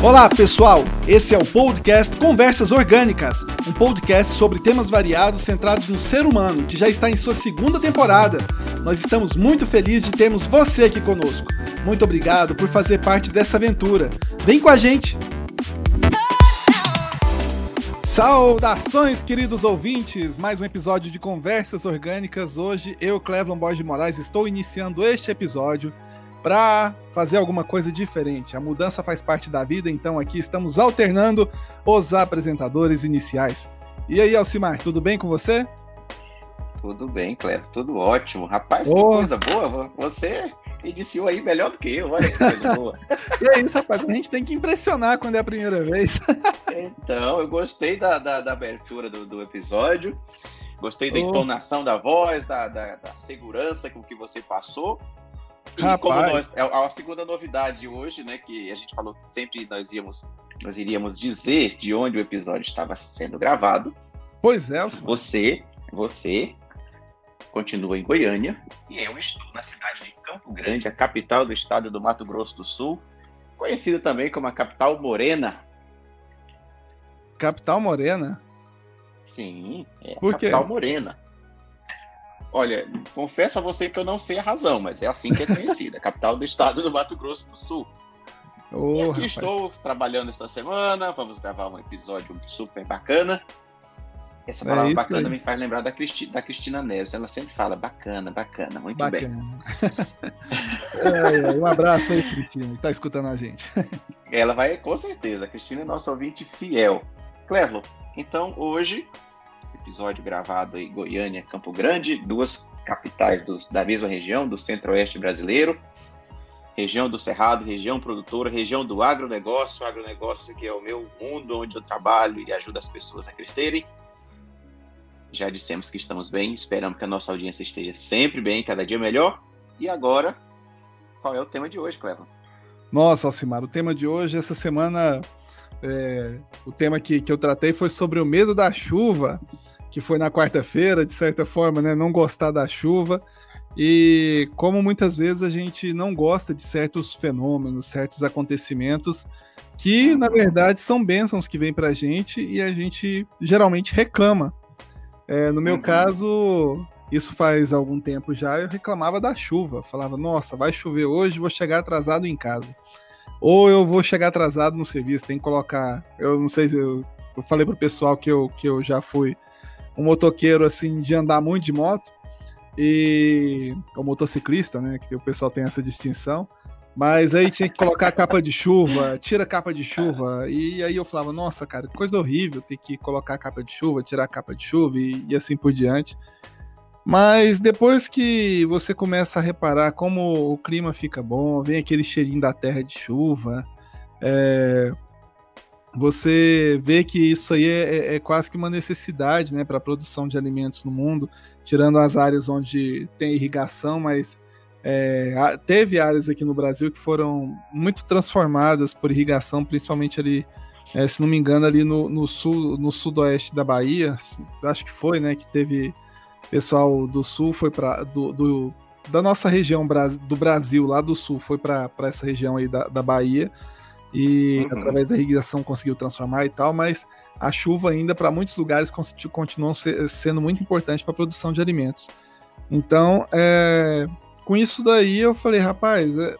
Olá, pessoal! Esse é o podcast Conversas Orgânicas, um podcast sobre temas variados centrados no ser humano, que já está em sua segunda temporada. Nós estamos muito felizes de termos você aqui conosco. Muito obrigado por fazer parte dessa aventura. Vem com a gente! Saudações, queridos ouvintes! Mais um episódio de Conversas Orgânicas. Hoje, eu, Cleveland Borges de Moraes, estou iniciando este episódio para fazer alguma coisa diferente. A mudança faz parte da vida, então aqui estamos alternando os apresentadores iniciais. E aí, Alcimar, tudo bem com você? Tudo bem, Cleber, tudo ótimo. Rapaz, oh. que coisa boa. Você iniciou aí melhor do que eu, olha que coisa boa. e é isso, rapaz, a gente tem que impressionar quando é a primeira vez. então, eu gostei da, da, da abertura do, do, episódio, gostei da oh. entonação da voz, da, da, da segurança com que você passou. E Rapaz. como nós, é a segunda novidade hoje, né, que a gente falou que sempre nós íamos, nós iríamos dizer de onde o episódio estava sendo gravado. Pois é. Você, você continua em Goiânia e eu estou na cidade de Campo Grande, a capital do estado do Mato Grosso do Sul, conhecida também como a capital morena. Capital morena? Sim, é a Por capital quê? morena. Olha, confesso a você que eu não sei a razão, mas é assim que é conhecida, capital do estado do Mato Grosso do Sul. Oh, e aqui rapaz. estou trabalhando essa semana, vamos gravar um episódio super bacana. Essa é palavra é bacana aí. me faz lembrar da, Cristi, da Cristina Neves. Ela sempre fala bacana, bacana, muito bacana. bem. é, um abraço aí, Cristina, que está escutando a gente. Ela vai, com certeza. A Cristina é nossa ouvinte fiel. Clevo, então hoje episódio gravado em Goiânia, Campo Grande, duas capitais do, da mesma região, do centro-oeste brasileiro, região do Cerrado, região produtora, região do agronegócio, agronegócio que é o meu mundo onde eu trabalho e ajudo as pessoas a crescerem. Já dissemos que estamos bem, esperamos que a nossa audiência esteja sempre bem, cada dia melhor. E agora, qual é o tema de hoje, Clevan? Nossa, Alcimar, o tema de hoje, essa semana, é, o tema que, que eu tratei foi sobre o medo da chuva que foi na quarta-feira, de certa forma, né, não gostar da chuva. E como muitas vezes a gente não gosta de certos fenômenos, certos acontecimentos que, na verdade, são bênçãos que vêm para a gente e a gente geralmente reclama. É, no meu uhum. caso, isso faz algum tempo já, eu reclamava da chuva. Falava, nossa, vai chover hoje, vou chegar atrasado em casa. Ou eu vou chegar atrasado no serviço, tem que colocar. Eu não sei se eu, eu falei pro pessoal que eu, que eu já fui um motoqueiro assim de andar muito de moto e o motociclista, né, que o pessoal tem essa distinção. Mas aí tinha que colocar a capa de chuva, tira capa de chuva. E aí eu falava, nossa, cara, que coisa horrível ter que colocar a capa de chuva, tirar a capa de chuva e, e assim por diante. Mas depois que você começa a reparar como o clima fica bom, vem aquele cheirinho da terra de chuva, é, você vê que isso aí é, é, é quase que uma necessidade né, para a produção de alimentos no mundo, tirando as áreas onde tem irrigação, mas é, teve áreas aqui no Brasil que foram muito transformadas por irrigação, principalmente ali, é, se não me engano, ali no, no, sul, no sudoeste da Bahia, acho que foi, né, que teve pessoal do sul foi para do, do, da nossa região do Brasil lá do sul foi para essa região aí da, da Bahia e uhum. através da irrigação conseguiu transformar e tal, mas a chuva ainda para muitos lugares continua sendo muito importante para a produção de alimentos. Então, é, com isso daí eu falei, rapaz, é,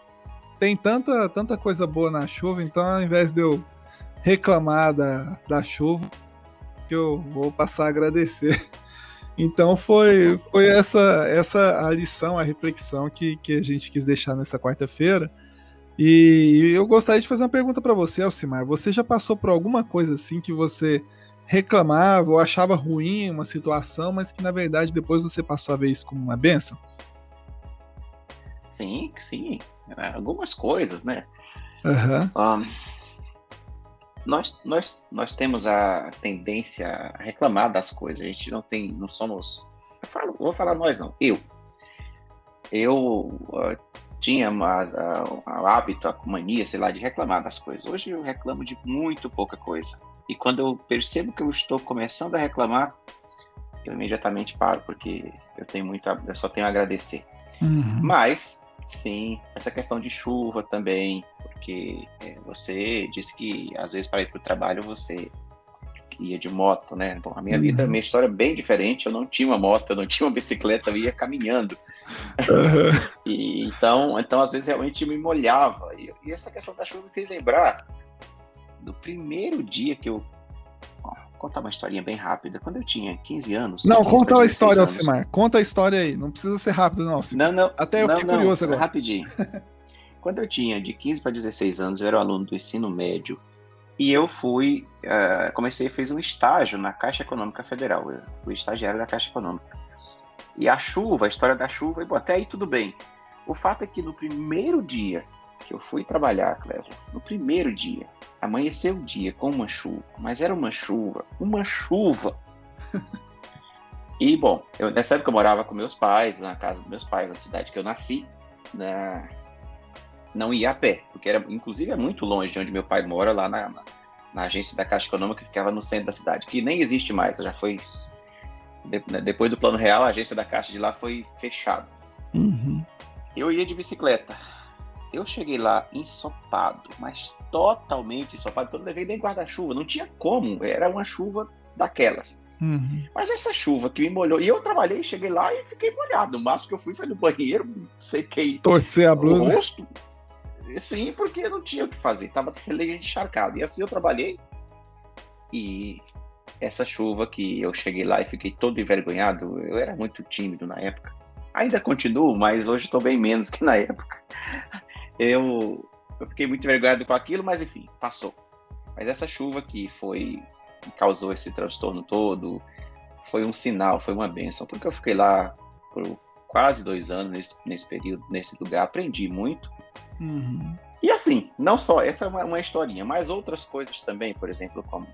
tem tanta, tanta coisa boa na chuva, então ao invés de eu reclamar da, da chuva, que eu vou passar a agradecer. Então foi, foi essa, essa a lição, a reflexão que, que a gente quis deixar nessa quarta-feira. E eu gostaria de fazer uma pergunta para você, Alcimar. Você já passou por alguma coisa assim que você reclamava ou achava ruim uma situação, mas que na verdade depois você passou a ver isso como uma benção? Sim, sim. Algumas coisas, né? Uhum. Um, nós, nós, nós temos a tendência a reclamar das coisas. A gente não tem, não somos. Falo, vou falar nós não. Eu. Eu uh, tinha o hábito, a mania, sei lá, de reclamar das coisas. Hoje eu reclamo de muito pouca coisa. E quando eu percebo que eu estou começando a reclamar, eu imediatamente paro, porque eu tenho muito, eu só tenho a agradecer. Uhum. Mas, sim, essa questão de chuva também, porque é, você disse que às vezes para ir para o trabalho você ia de moto, né? Bom, a minha uhum. vida, minha história é bem diferente. Eu não tinha uma moto, eu não tinha uma bicicleta, eu ia caminhando. Uhum. e, então, então, às vezes, realmente me molhava. E, e, essa questão da chuva me fez lembrar do primeiro dia que eu. Ó, contar uma historinha bem rápida. Quando eu tinha 15 anos. Não, conta a história, anos, Alcimar. Conta a história aí. Não precisa ser rápido, não. Não, não. Até eu não, fiquei não, curioso agora. Rapidinho. Quando eu tinha de 15 para 16 anos, eu era aluno do ensino médio e eu fui, uh, comecei, fiz um estágio na Caixa Econômica Federal. Eu fui estagiário da Caixa Econômica. E a chuva, a história da chuva, e, bom, até aí tudo bem. O fato é que no primeiro dia que eu fui trabalhar, Clevo, no primeiro dia, amanheceu o dia com uma chuva, mas era uma chuva, uma chuva. e, bom, eu, nessa época eu morava com meus pais, na casa dos meus pais, na cidade que eu nasci, na, não ia a pé, porque era, inclusive, é muito longe de onde meu pai mora, lá na, na, na agência da Caixa Econômica, que ficava no centro da cidade, que nem existe mais, já foi. De, né, depois do Plano Real, a agência da Caixa de lá foi fechada. Uhum. Eu ia de bicicleta. Eu cheguei lá ensopado, mas totalmente ensopado, porque eu não levei nem guarda-chuva, não tinha como, era uma chuva daquelas. Uhum. Mas essa chuva que me molhou, e eu trabalhei, cheguei lá e fiquei molhado. O máximo que eu fui foi no banheiro, sequei Torcer a blusa. o rosto, Sim, porque não tinha o que fazer, tava leite encharcado. E assim eu trabalhei. E essa chuva que eu cheguei lá e fiquei todo envergonhado, eu era muito tímido na época. Ainda continuo, mas hoje estou bem menos que na época. Eu, eu fiquei muito envergonhado com aquilo, mas enfim, passou. Mas essa chuva que foi que causou esse transtorno todo foi um sinal, foi uma benção, porque eu fiquei lá por quase dois anos nesse, nesse período, nesse lugar, aprendi muito Uhum. E assim, não só, essa é uma, uma historinha, mas outras coisas também, por exemplo, como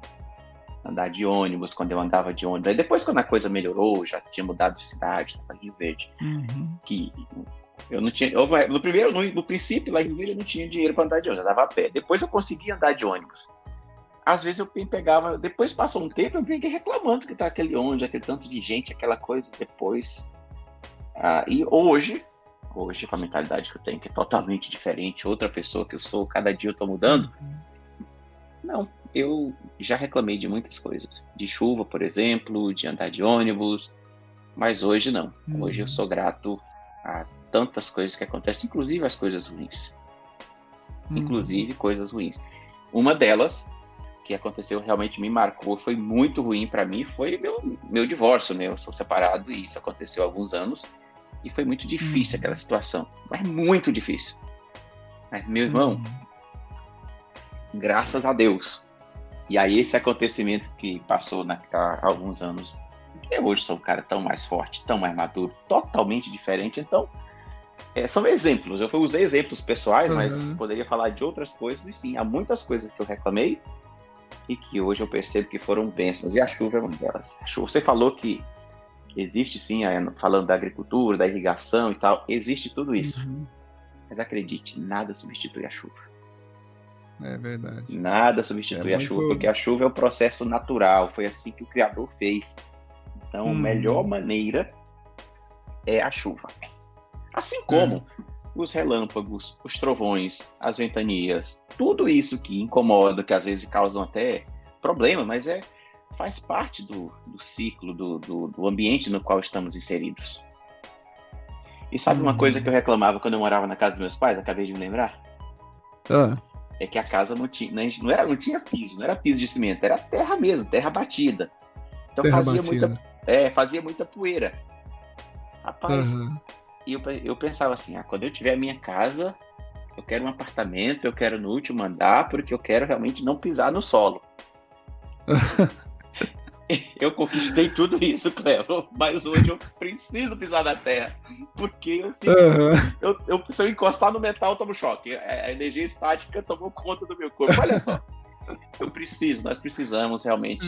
andar de ônibus, quando eu andava de ônibus. Aí depois, quando a coisa melhorou, já tinha mudado de cidade, para Rio Verde, uhum. que eu não tinha. Eu, no primeiro, no, no, princípio, lá em Rio Verde, eu não tinha dinheiro para andar de ônibus, eu andava a pé. Depois eu conseguia andar de ônibus. Às vezes eu pegava, depois passou um tempo, eu fiquei reclamando que tá aquele ônibus, aquele tanto de gente, aquela coisa, depois. Ah, e hoje, hoje, com a mentalidade que eu tenho, que é totalmente diferente, outra pessoa que eu sou, cada dia eu tô mudando. Não, eu já reclamei de muitas coisas. De chuva, por exemplo, de andar de ônibus, mas hoje não. Hoje eu uhum. sou grato a tantas coisas que acontecem, inclusive as coisas ruins. Uhum. Inclusive coisas ruins. Uma delas, que aconteceu, realmente me marcou, foi muito ruim para mim, foi meu, meu divórcio, né? Eu sou separado e isso aconteceu há alguns anos. E foi muito difícil uhum. aquela situação. Mas muito difícil. Mas, meu irmão, uhum. graças a Deus. E aí, esse acontecimento que passou na, há alguns anos, eu hoje sou um cara tão mais forte, tão mais maduro, totalmente diferente. Então, é, são exemplos. Eu usei exemplos pessoais, uhum. mas poderia falar de outras coisas. E sim, há muitas coisas que eu reclamei e que hoje eu percebo que foram bênçãos. E a chuva é uma delas. Você falou que Existe sim, falando da agricultura, da irrigação e tal, existe tudo isso. Uhum. Mas acredite, nada substitui a chuva. É verdade. Nada substitui é a chuva, porque a chuva é o processo natural, foi assim que o Criador fez. Então, a uhum. melhor maneira é a chuva. Assim como uhum. os relâmpagos, os trovões, as ventanias, tudo isso que incomoda, que às vezes causam até problema, mas é faz parte do, do ciclo, do, do, do, ambiente no qual estamos inseridos. E sabe uma coisa que eu reclamava quando eu morava na casa dos meus pais? Acabei de me lembrar. Ah. É que a casa não tinha, não, era, não tinha piso, não era piso de cimento, era terra mesmo, terra batida. Então terra fazia batida. muita, é, fazia muita poeira. Rapaz, uhum. e eu, eu pensava assim, ah, quando eu tiver a minha casa, eu quero um apartamento, eu quero no último andar, porque eu quero realmente não pisar no solo. Eu conquistei tudo isso, Clevo, mas hoje eu preciso pisar na terra. Porque eu, fico, uhum. eu, eu, se eu encostar no metal, eu tomo choque. A energia estática tomou conta do meu corpo. Olha só. Eu preciso, nós precisamos realmente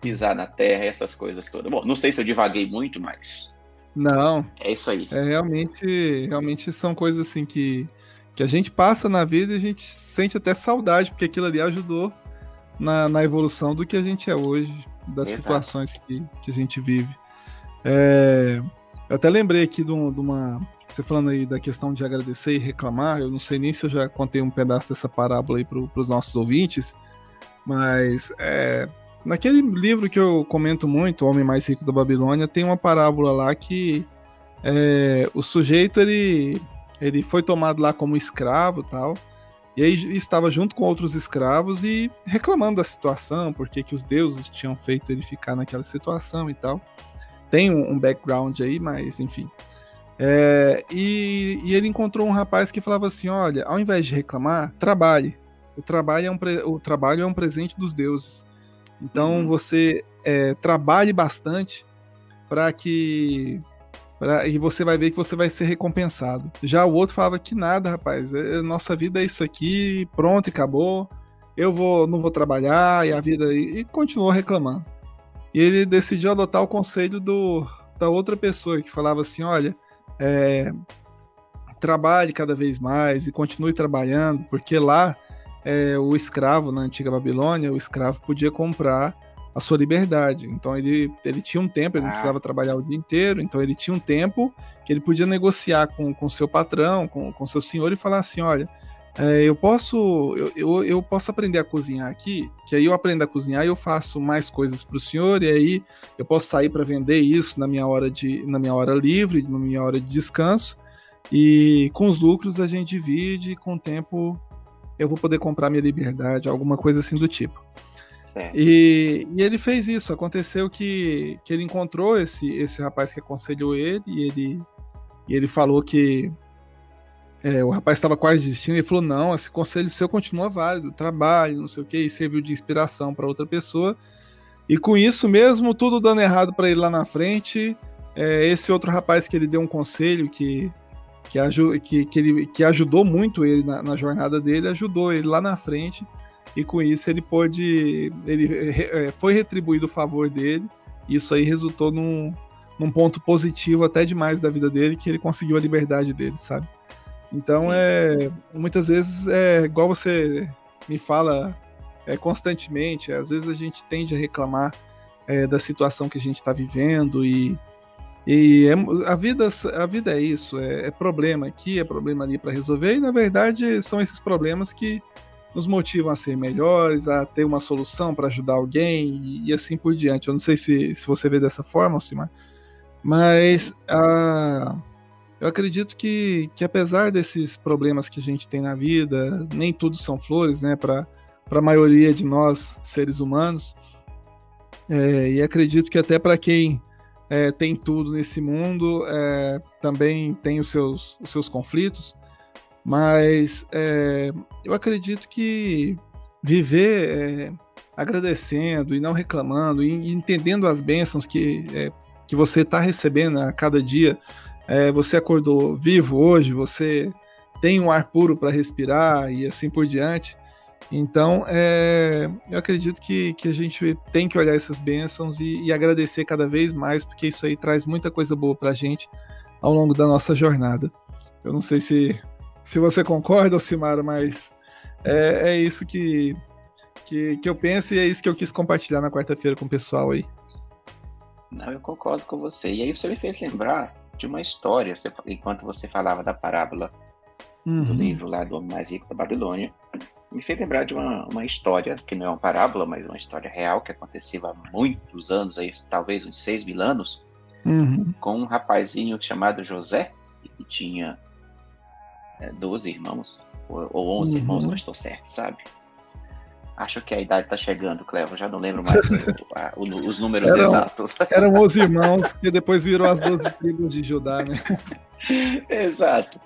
pisar na terra, essas coisas todas. Bom, não sei se eu divaguei muito, mas. Não. É isso aí. É realmente, realmente são coisas assim que, que a gente passa na vida e a gente sente até saudade, porque aquilo ali ajudou na, na evolução do que a gente é hoje das Exato. situações que, que a gente vive. É, eu até lembrei aqui de, de, uma, você falando aí da questão de agradecer e reclamar, eu não sei nem se eu já contei um pedaço dessa parábola aí para os nossos ouvintes, mas é, naquele livro que eu comento muito, O Homem Mais Rico da Babilônia, tem uma parábola lá que é, o sujeito ele, ele foi tomado lá como escravo tal, e aí estava junto com outros escravos e reclamando da situação, porque que os deuses tinham feito ele ficar naquela situação e tal. Tem um, um background aí, mas enfim. É, e, e, ele encontrou um rapaz que falava assim: olha, ao invés de reclamar, trabalhe. O trabalho é um, o trabalho é um presente dos deuses. Então uhum. você é, trabalhe bastante para que Pra, e você vai ver que você vai ser recompensado. Já o outro falava que nada, rapaz. É, nossa vida é isso aqui, pronto e acabou. Eu vou, não vou trabalhar e a vida e, e continuou reclamando. E ele decidiu adotar o conselho do, da outra pessoa que falava assim, olha, é, trabalhe cada vez mais e continue trabalhando, porque lá é, o escravo na antiga Babilônia, o escravo podia comprar a sua liberdade. Então ele, ele tinha um tempo, ele não ah. precisava trabalhar o dia inteiro, então ele tinha um tempo que ele podia negociar com o seu patrão, com o seu senhor e falar assim: olha, é, eu posso eu, eu, eu, posso aprender a cozinhar aqui, que aí eu aprendo a cozinhar e eu faço mais coisas para o senhor, e aí eu posso sair para vender isso na minha hora de na minha hora livre, na minha hora de descanso, e com os lucros a gente divide, e com o tempo eu vou poder comprar minha liberdade, alguma coisa assim do tipo. E, e, ele fez isso. Aconteceu que, que ele encontrou esse, esse rapaz que aconselhou ele e ele, e ele falou que é, o rapaz estava quase desistindo. Ele falou: Não, esse conselho seu continua válido, trabalho, não sei o que, e serviu de inspiração para outra pessoa. E com isso, mesmo tudo dando errado para ele lá na frente, é, esse outro rapaz que ele deu um conselho que, que, que, que, ele, que ajudou muito ele na, na jornada dele, ajudou ele lá na frente e com isso ele pôde. Ele é, foi retribuído o favor dele. E isso aí resultou num, num ponto positivo até demais da vida dele, que ele conseguiu a liberdade dele, sabe? Então Sim. é. Muitas vezes é igual você me fala é, constantemente, às vezes a gente tende a reclamar é, da situação que a gente está vivendo e. E é, a, vida, a vida é isso, é, é problema aqui, é problema ali para resolver, e na verdade são esses problemas que nos motivam a ser melhores, a ter uma solução para ajudar alguém e, e, assim por diante. Eu não sei se, se você vê dessa forma, Simar, mas uh, eu acredito que, que apesar desses problemas que a gente tem na vida, nem tudo são flores, né, para a maioria de nós, seres humanos, é, e acredito que até para quem é, tem tudo nesse mundo, é, também tem os seus, os seus conflitos, mas é, eu acredito que viver é, agradecendo e não reclamando, e entendendo as bênçãos que, é, que você está recebendo a cada dia. É, você acordou vivo hoje, você tem um ar puro para respirar e assim por diante. Então, é, eu acredito que, que a gente tem que olhar essas bênçãos e, e agradecer cada vez mais, porque isso aí traz muita coisa boa para a gente ao longo da nossa jornada. Eu não sei se se você concorda, Alcimara, mas é, é isso que, que, que eu penso e é isso que eu quis compartilhar na quarta-feira com o pessoal aí. Não, eu concordo com você. E aí você me fez lembrar de uma história, você, enquanto você falava da parábola uhum. do livro lá do Homem Mais Rico da Babilônia, me fez lembrar de uma, uma história, que não é uma parábola, mas uma história real que aconteceu há muitos anos, aí, talvez uns seis mil anos, uhum. com um rapazinho chamado José, que tinha 12 irmãos, ou, ou 11 uhum. irmãos, não estou certo, sabe? Acho que a idade está chegando, Clevo, já não lembro mais o, o, os números eram, exatos. Eram 11 irmãos, que depois virou as 12 tribos de Judá, né? Exato.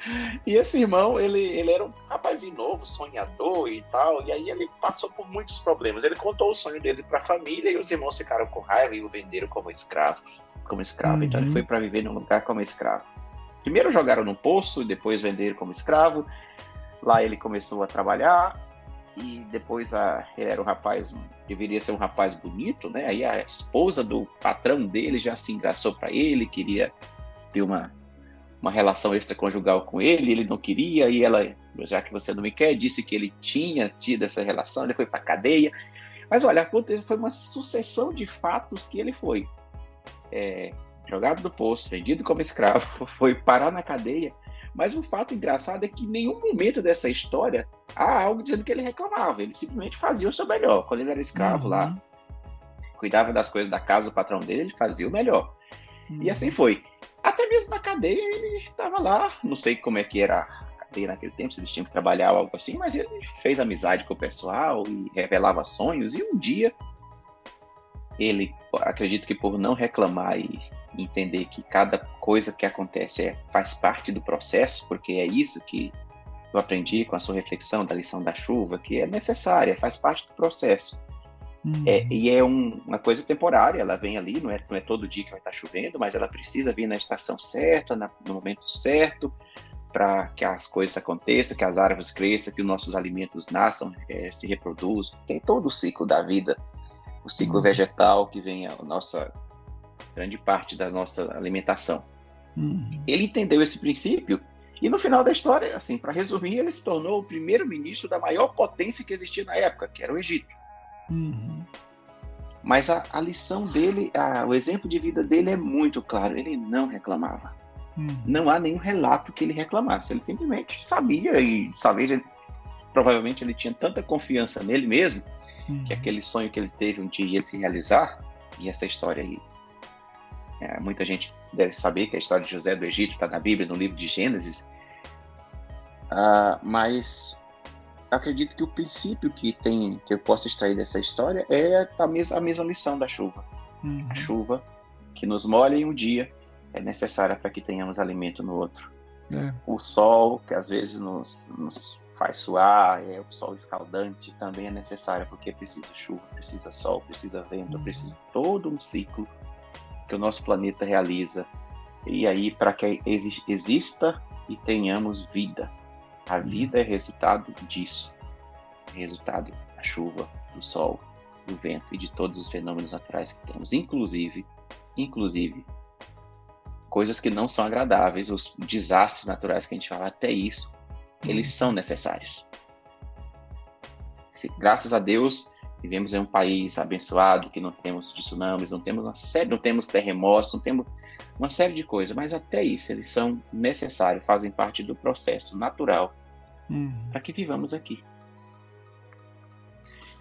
E esse irmão, ele, ele era um rapazinho novo, sonhador e tal, e aí ele passou por muitos problemas. Ele contou o sonho dele para a família e os irmãos ficaram com raiva e o venderam como escravos, como escravo. Uhum. Então ele uhum. foi para viver num lugar como escravo. Primeiro jogaram no poço, depois venderam como escravo. Lá ele começou a trabalhar e depois a, era um rapaz, deveria ser um rapaz bonito, né? Aí a esposa do patrão dele já se engraçou para ele, queria ter uma, uma relação extraconjugal com ele, ele não queria, e ela, já que você não me quer, disse que ele tinha tido essa relação, ele foi para cadeia. Mas olha, foi uma sucessão de fatos que ele foi. É, jogado do poço, vendido como escravo, foi parar na cadeia. Mas um fato engraçado é que em nenhum momento dessa história há algo dizendo que ele reclamava. Ele simplesmente fazia o seu melhor. Quando ele era escravo uhum. lá, cuidava das coisas da casa do patrão dele, ele fazia o melhor. Uhum. E assim foi. Até mesmo na cadeia ele estava lá. Não sei como é que era a cadeia naquele tempo, se eles tinham que trabalhar ou algo assim, mas ele fez amizade com o pessoal e revelava sonhos. E um dia ele, acredito que por não reclamar e entender que cada coisa que acontece é, faz parte do processo, porque é isso que eu aprendi com a sua reflexão da lição da chuva, que é necessária, faz parte do processo. Uhum. É, e é um, uma coisa temporária, ela vem ali, não é, não é todo dia que vai estar chovendo, mas ela precisa vir na estação certa, na, no momento certo, para que as coisas aconteçam, que as árvores cresçam, que os nossos alimentos nasçam, é, se reproduzam. Tem todo o ciclo da vida o ciclo uhum. vegetal que vem a nossa grande parte da nossa alimentação. Uhum. Ele entendeu esse princípio e no final da história, assim, para resumir, ele se tornou o primeiro ministro da maior potência que existia na época, que era o Egito. Uhum. Mas a, a, lição dele, a, o exemplo de vida dele é muito claro. Ele não reclamava. Uhum. Não há nenhum relato que ele reclamasse. Ele simplesmente sabia e talvez ele, provavelmente ele tinha tanta confiança nele mesmo uhum. que aquele sonho que ele teve um dia ia se realizar, e essa história aí. É, muita gente deve saber que a história de José do Egito está na Bíblia, no livro de Gênesis, uh, mas acredito que o princípio que tem que eu posso extrair dessa história é a mesma, a mesma lição da chuva. Uhum. A chuva que nos molha em um dia é necessária para que tenhamos alimento no outro. É. O sol que às vezes nos, nos faz suar, é, o sol escaldante também é necessário, porque precisa chuva, precisa sol, precisa vento, uhum. precisa todo um ciclo que o nosso planeta realiza. E aí, para que exista e tenhamos vida. A uhum. vida é resultado disso. É resultado da chuva, do sol, do vento e de todos os fenômenos naturais que temos, inclusive, inclusive coisas que não são agradáveis, os desastres naturais que a gente fala, até isso eles são necessários. Graças a Deus, vivemos em um país abençoado, que não temos tsunamis, não temos uma série, não temos terremotos, não temos uma série de coisas, mas até isso eles são necessários, fazem parte do processo natural uhum. para que vivamos aqui.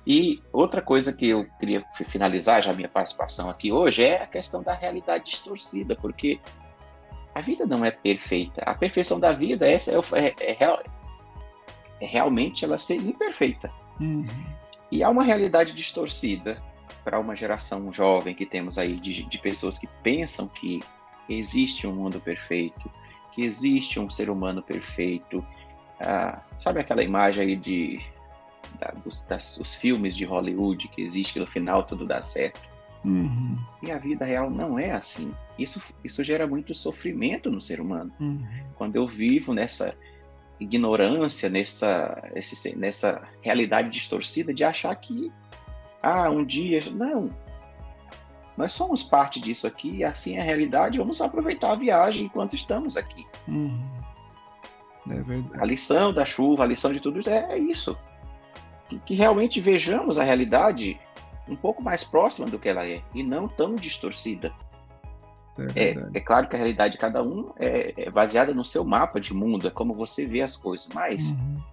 E outra coisa que eu queria finalizar já a minha participação aqui hoje é a questão da realidade distorcida, porque a vida não é perfeita. A perfeição da vida é, é, é, é realmente ela ser imperfeita. Uhum. E há uma realidade distorcida para uma geração jovem que temos aí de, de pessoas que pensam que existe um mundo perfeito, que existe um ser humano perfeito. Ah, sabe aquela imagem aí de da, dos das, os filmes de Hollywood que existe que no final tudo dá certo? Uhum. E a vida real não é assim. Isso, isso gera muito sofrimento no ser humano. Uhum. Quando eu vivo nessa ignorância, nessa, esse, nessa realidade distorcida de achar que, ah, um dia. Não. Nós somos parte disso aqui, e assim é a realidade. Vamos aproveitar a viagem enquanto estamos aqui. Uhum. É a lição da chuva, a lição de tudo isso é isso. Que, que realmente vejamos a realidade um pouco mais próxima do que ela é e não tão distorcida. É, é, é, claro que a realidade de cada um é, é, baseada no seu mapa de mundo, é como você vê as coisas, mas uhum.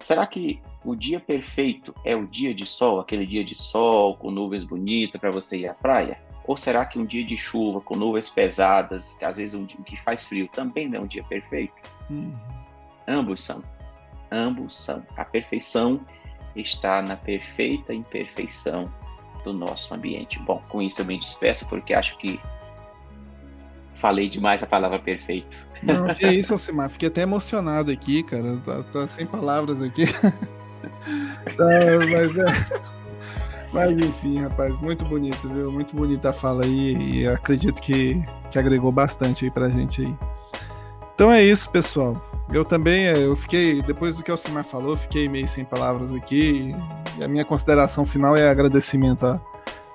será que o dia perfeito é o dia de sol, aquele dia de sol com nuvens bonitas para você ir à praia? Ou será que um dia de chuva com nuvens pesadas, que às vezes um dia que faz frio, também não é um dia perfeito? Uhum. Ambos são. Ambos são. A perfeição está na perfeita imperfeição do nosso ambiente. Bom, com isso eu me despeço porque acho que falei demais a palavra perfeito. Não, que isso, Alcimar. Fiquei até emocionado aqui, cara. Tá, tá sem palavras aqui. tá, mas é. Mas enfim, rapaz, muito bonito, viu? Muito bonita a fala aí e acredito que, que agregou bastante aí pra gente aí. Então é isso, pessoal. Eu também, é, eu fiquei, depois do que o Alcimar falou, fiquei meio sem palavras aqui. E a minha consideração final é agradecimento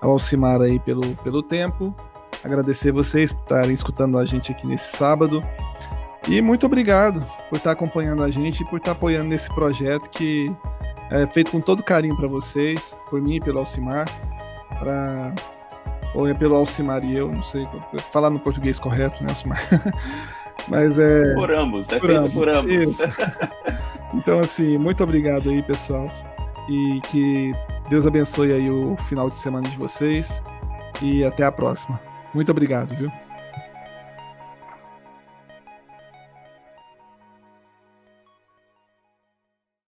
ao Alcimar aí pelo, pelo tempo. Agradecer vocês por estarem escutando a gente aqui nesse sábado. E muito obrigado por estar acompanhando a gente e por estar apoiando nesse projeto que é feito com todo carinho para vocês, por mim e pelo Alcimar, para ou é pelo Alcimar e eu, não sei falar no português correto, né, Alcimar? Mas é. Por ambos, é por feito ambos. por ambos. Então, assim, muito obrigado aí, pessoal. E que Deus abençoe aí o final de semana de vocês. E até a próxima. Muito obrigado, viu?